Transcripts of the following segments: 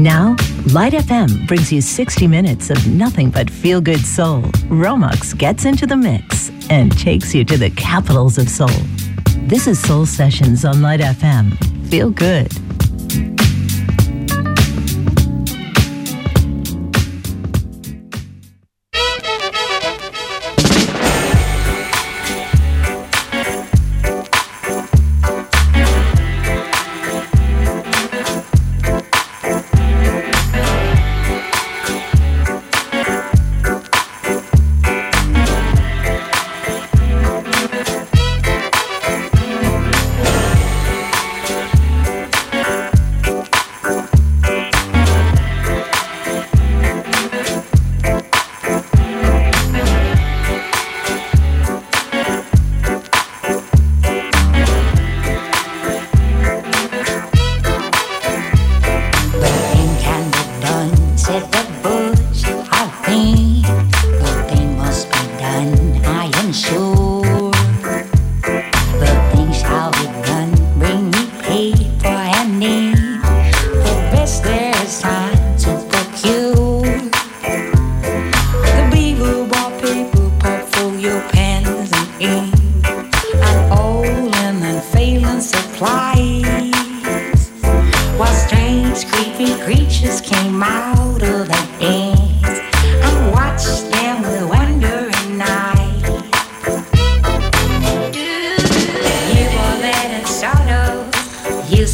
Now, Light FM brings you 60 minutes of nothing but feel good soul. Romex gets into the mix and takes you to the capitals of soul. This is Soul Sessions on Light FM. Feel good.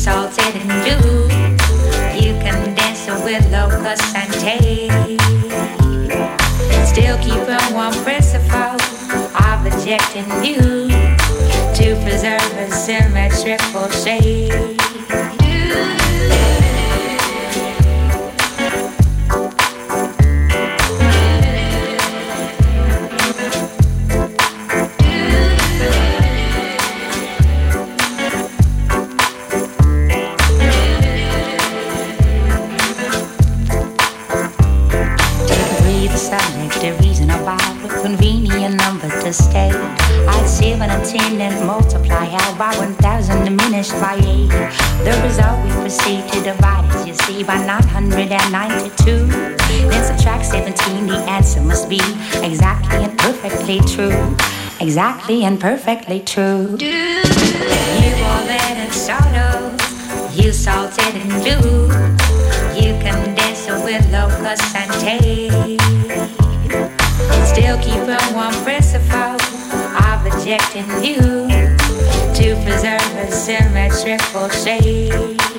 salted and blue. You can dance with locusts and tape. Still keeping one principle of ejecting you to preserve a symmetrical shape. Exactly and perfectly true. Do you all that in sorrow, you salted and blue. You can dance with locusts and tape. Still keep a warm principle of rejecting you to preserve a symmetrical shape.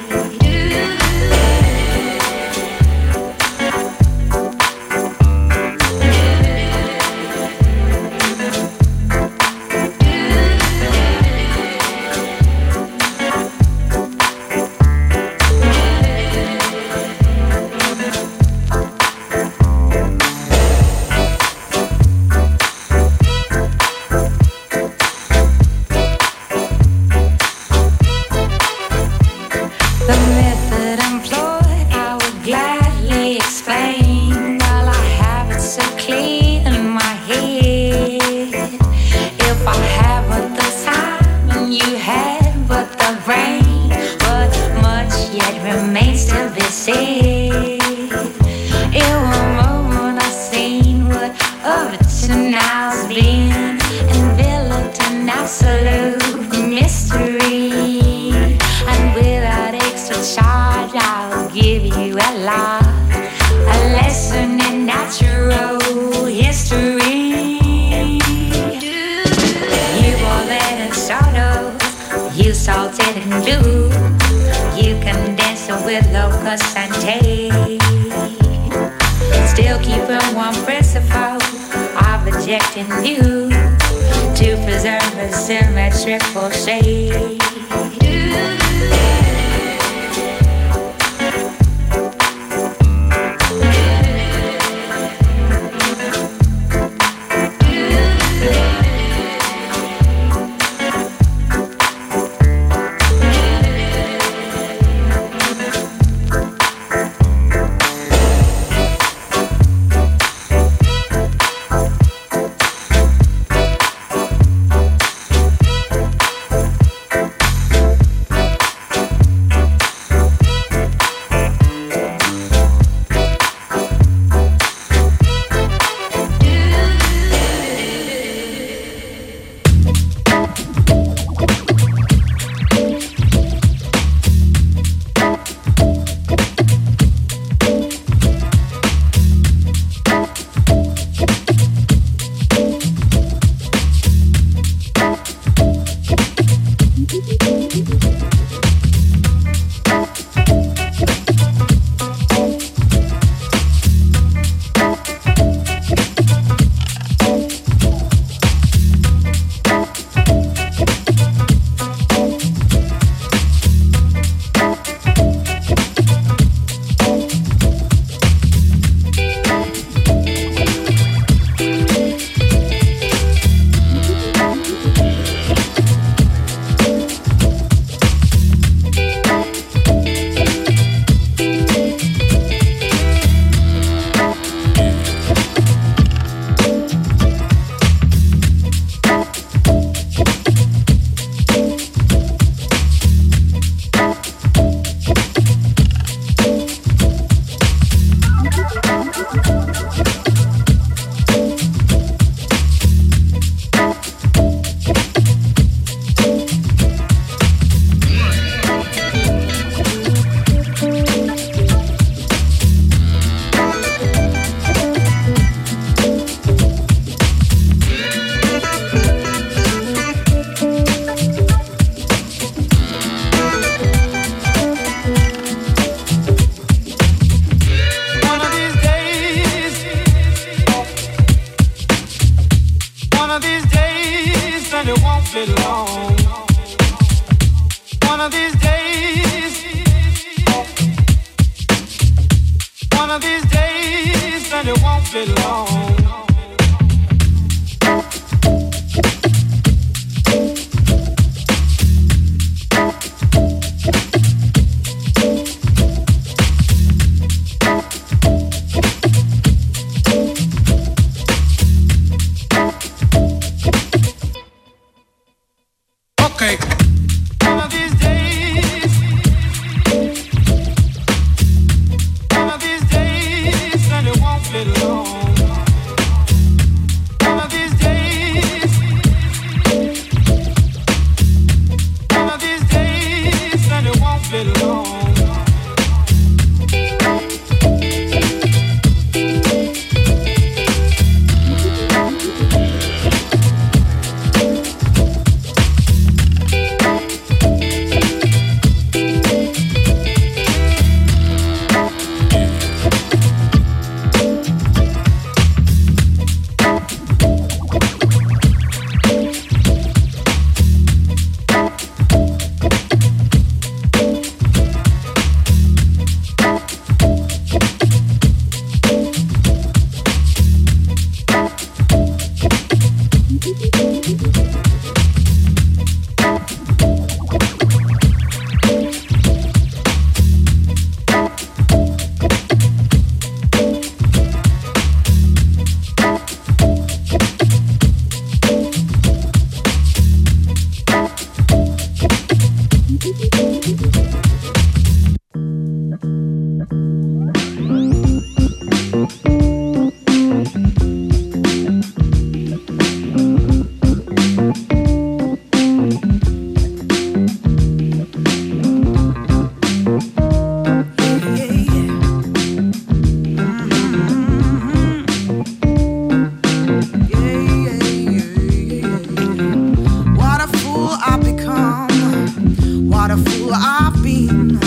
wrong. What a fool I've been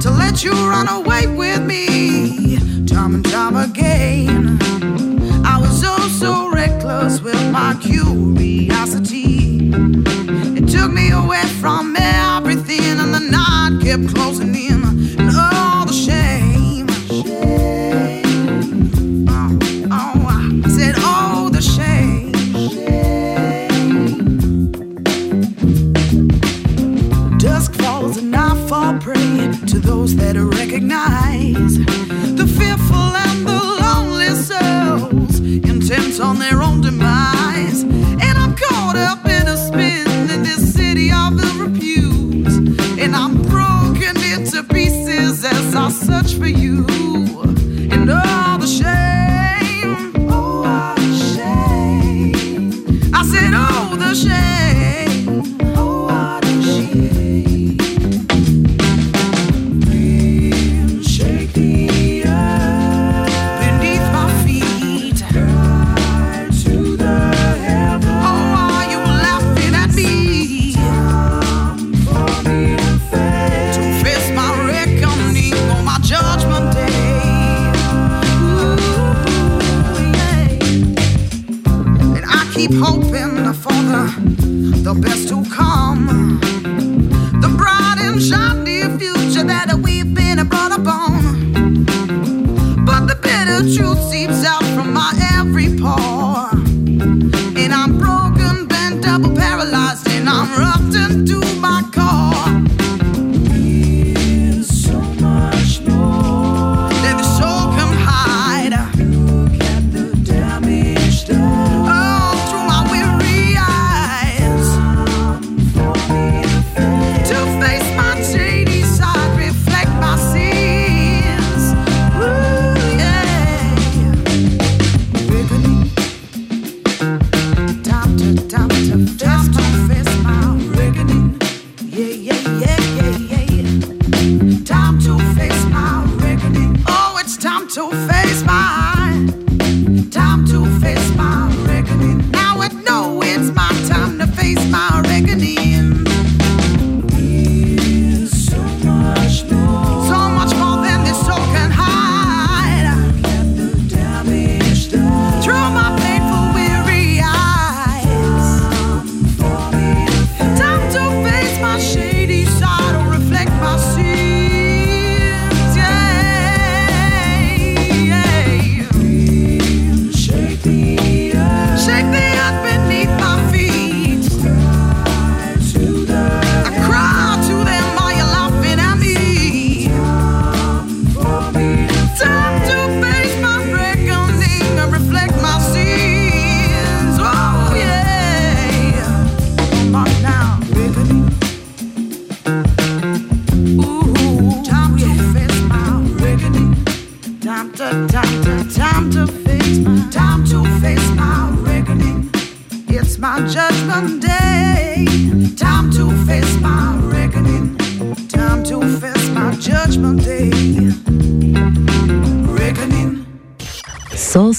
to let you run away with me, time and time again. I was oh so reckless with my curiosity. It took me away from everything, and the night kept closing in. better recognize the fearful and the lonely souls intent on their own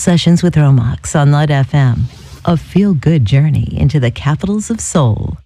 Sessions with Romax on Light FM. A feel good journey into the capitals of soul.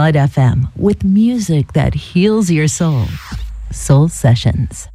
Sunlight FM with music that heals your soul. Soul Sessions.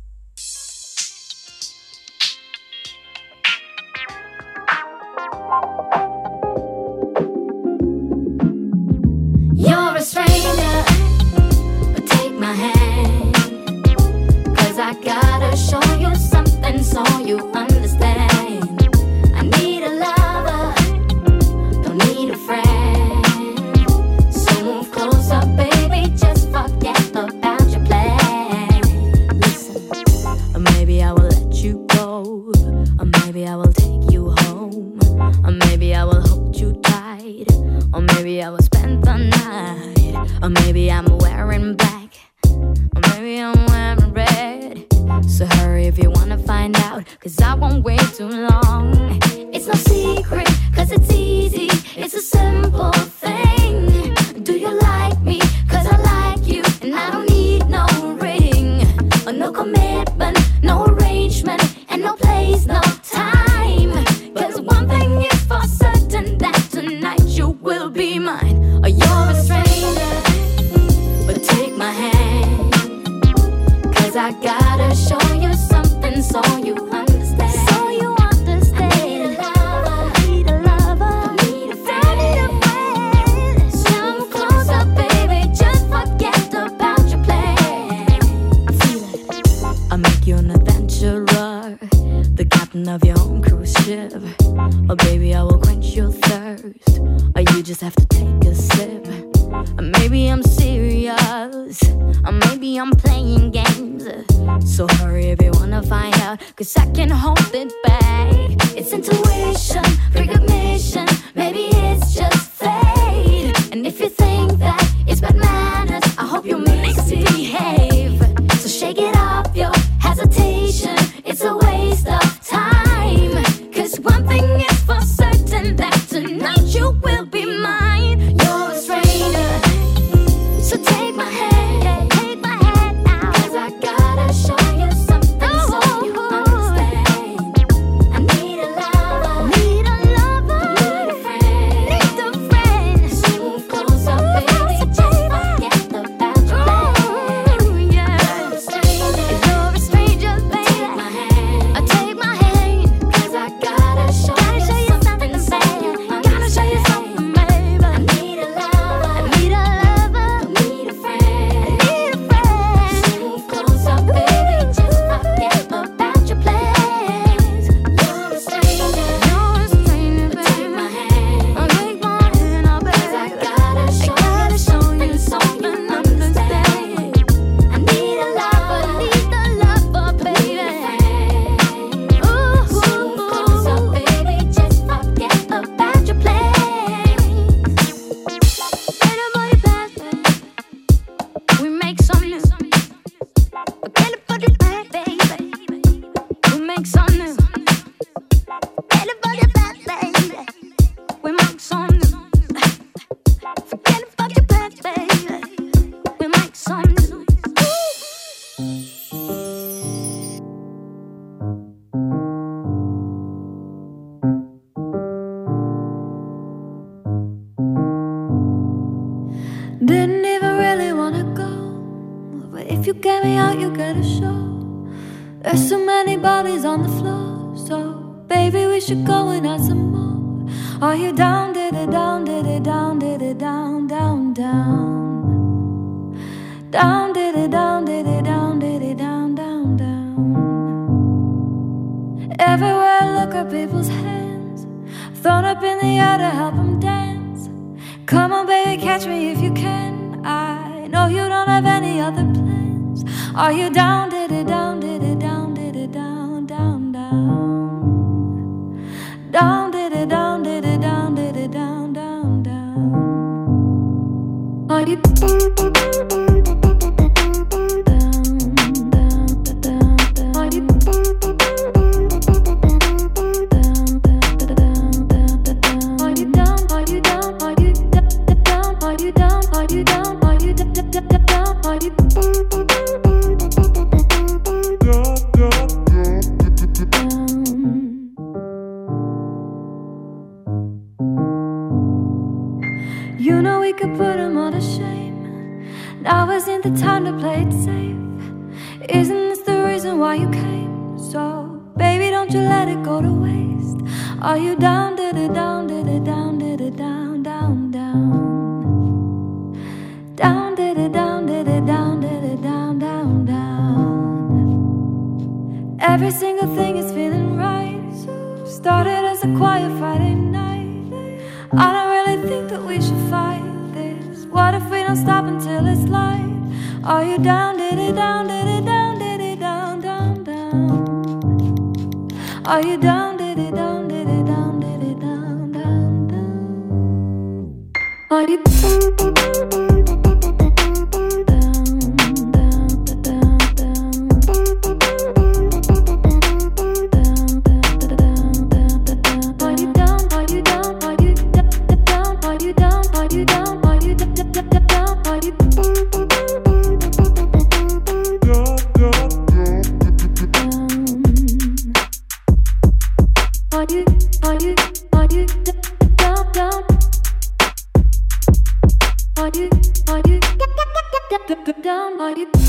Are you?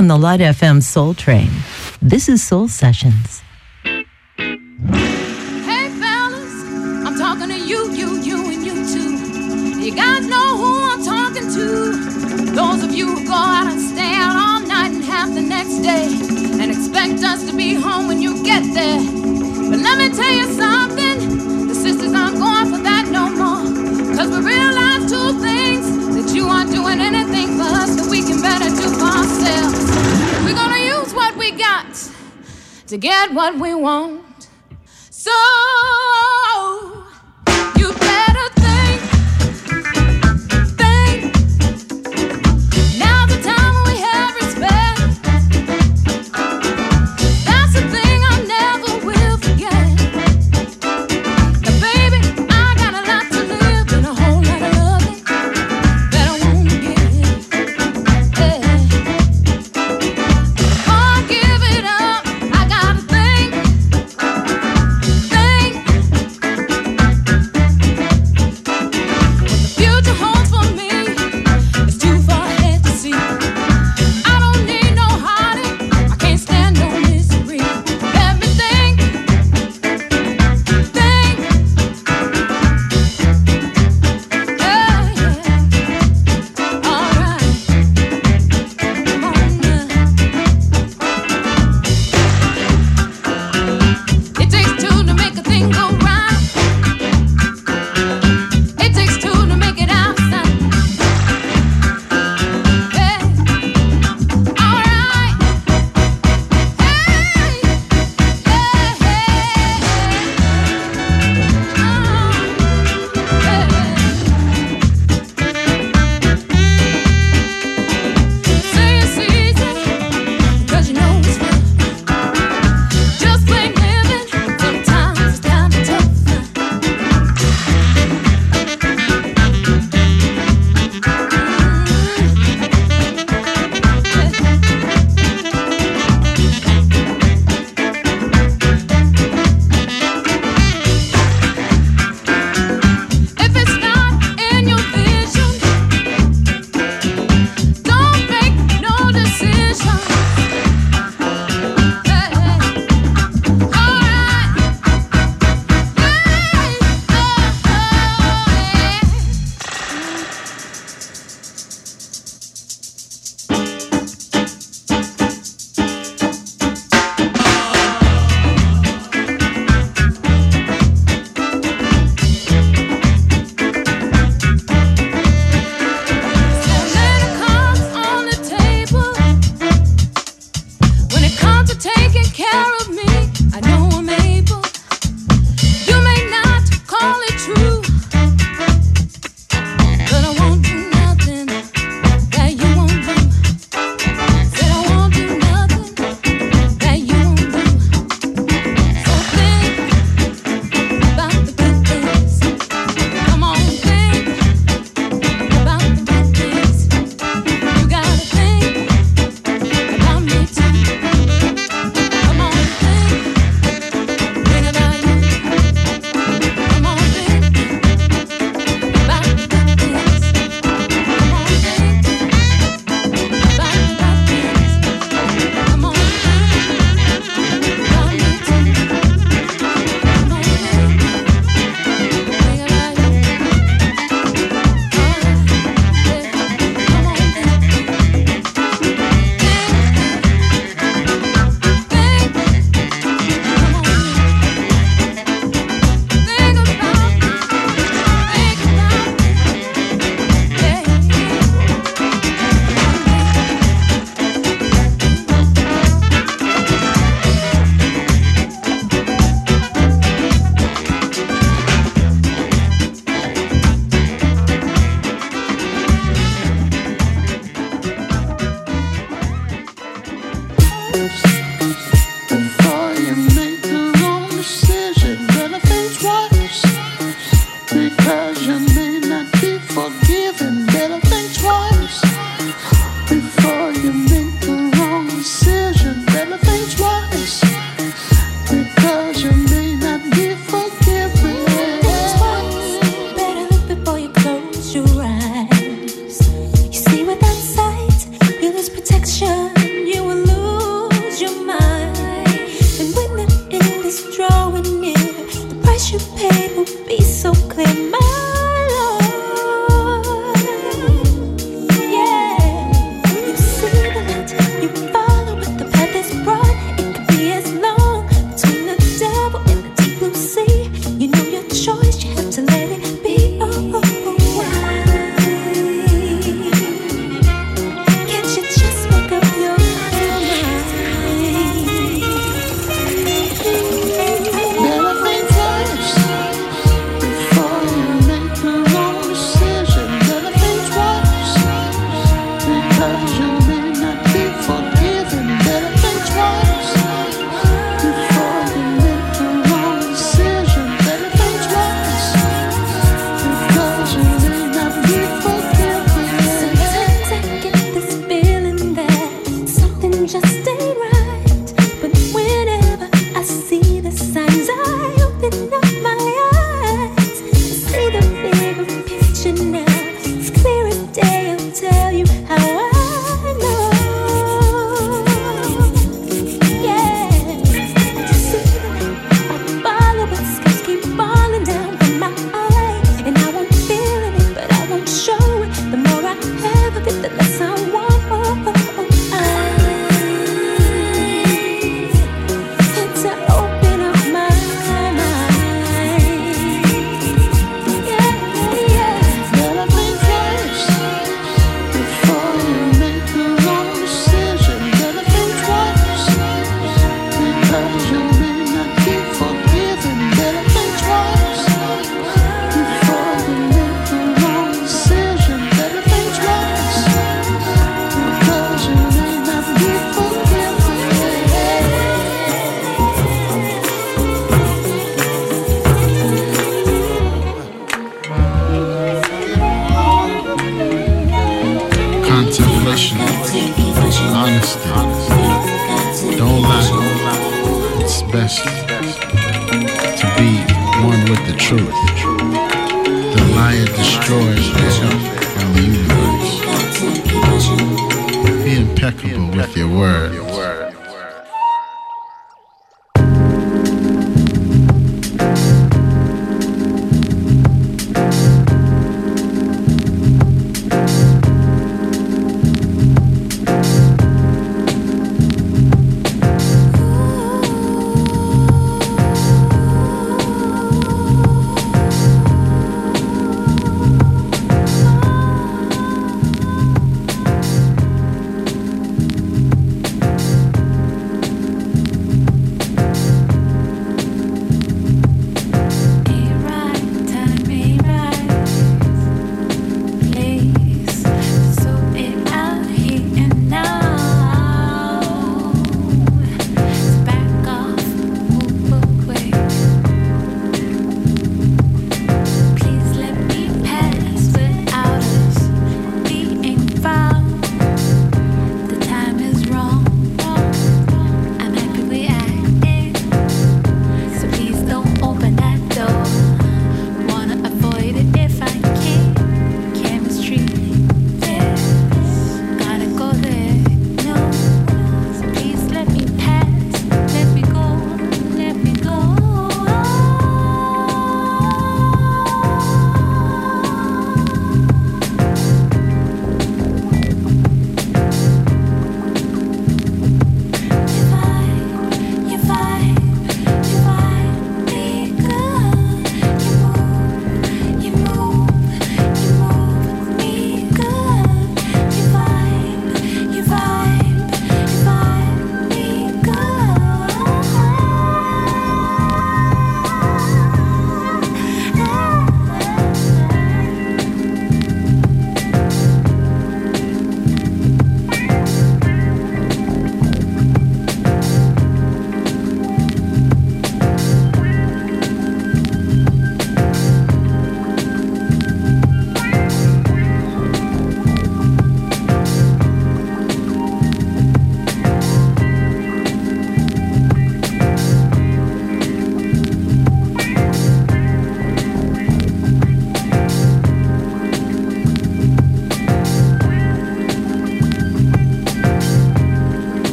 on the Light FM Soul Train. This is Soul Sessions. to get what we want.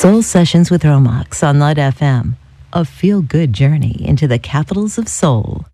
Soul Sessions with Romax on Light FM, a feel good journey into the capitals of soul.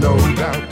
no doubt.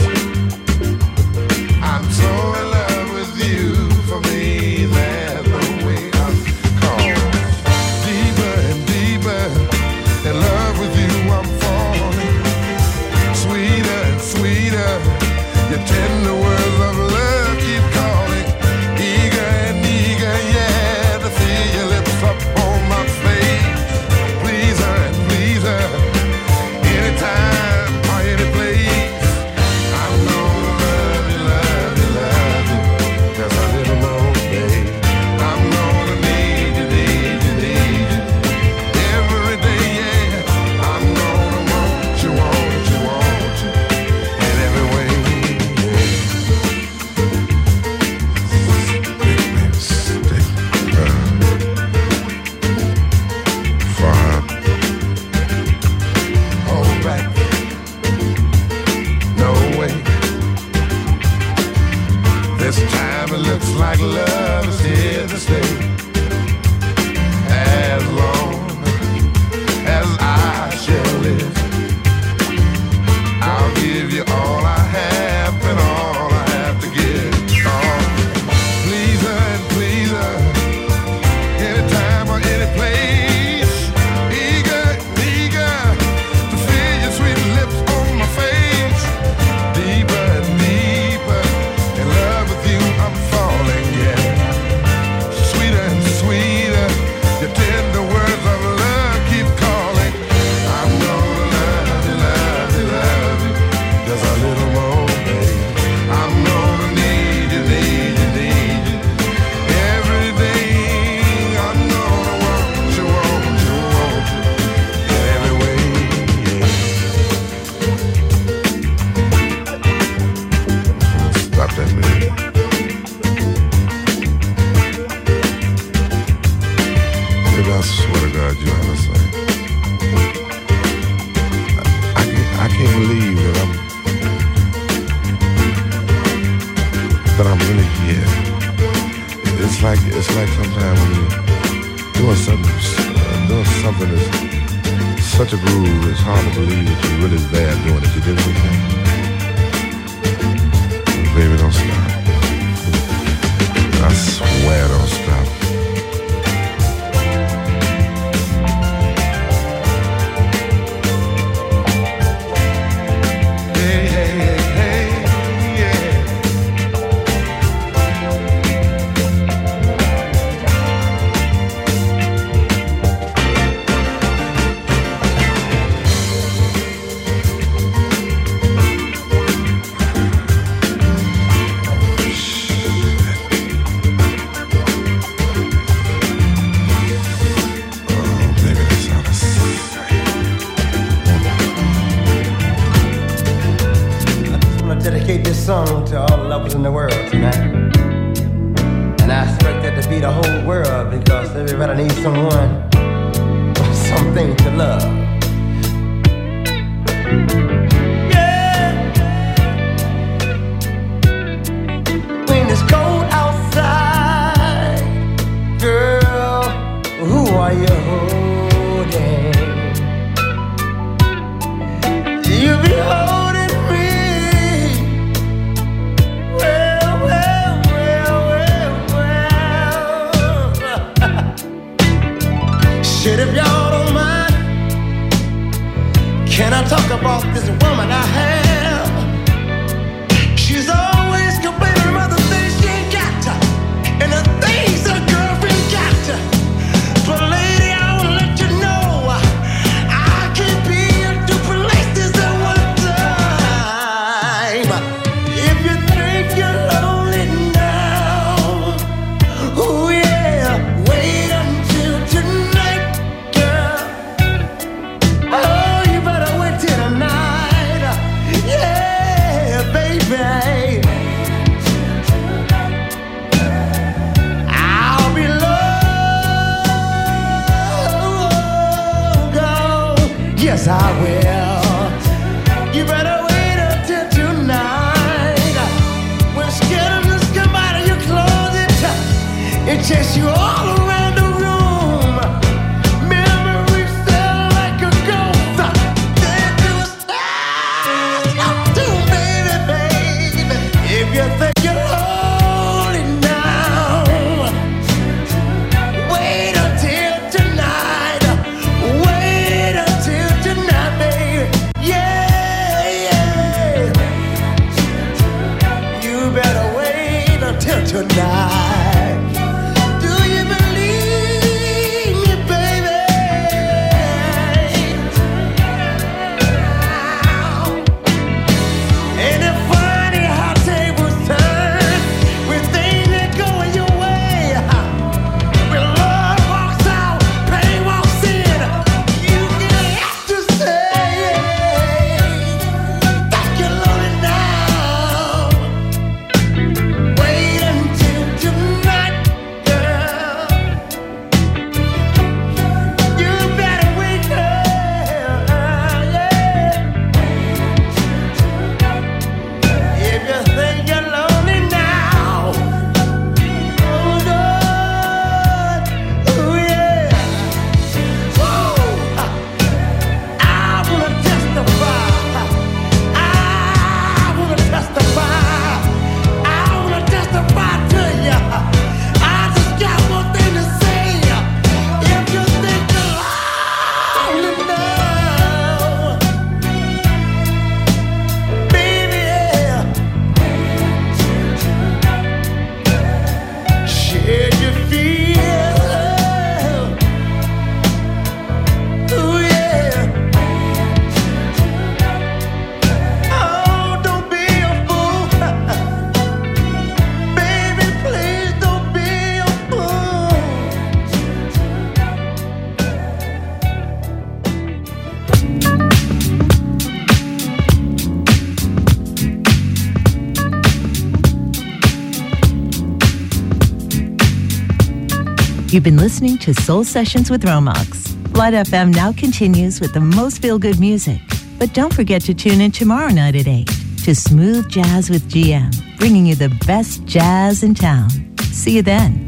You've been listening to Soul Sessions with Romox. Blood FM now continues with the most feel good music. But don't forget to tune in tomorrow night at 8 to Smooth Jazz with GM, bringing you the best jazz in town. See you then.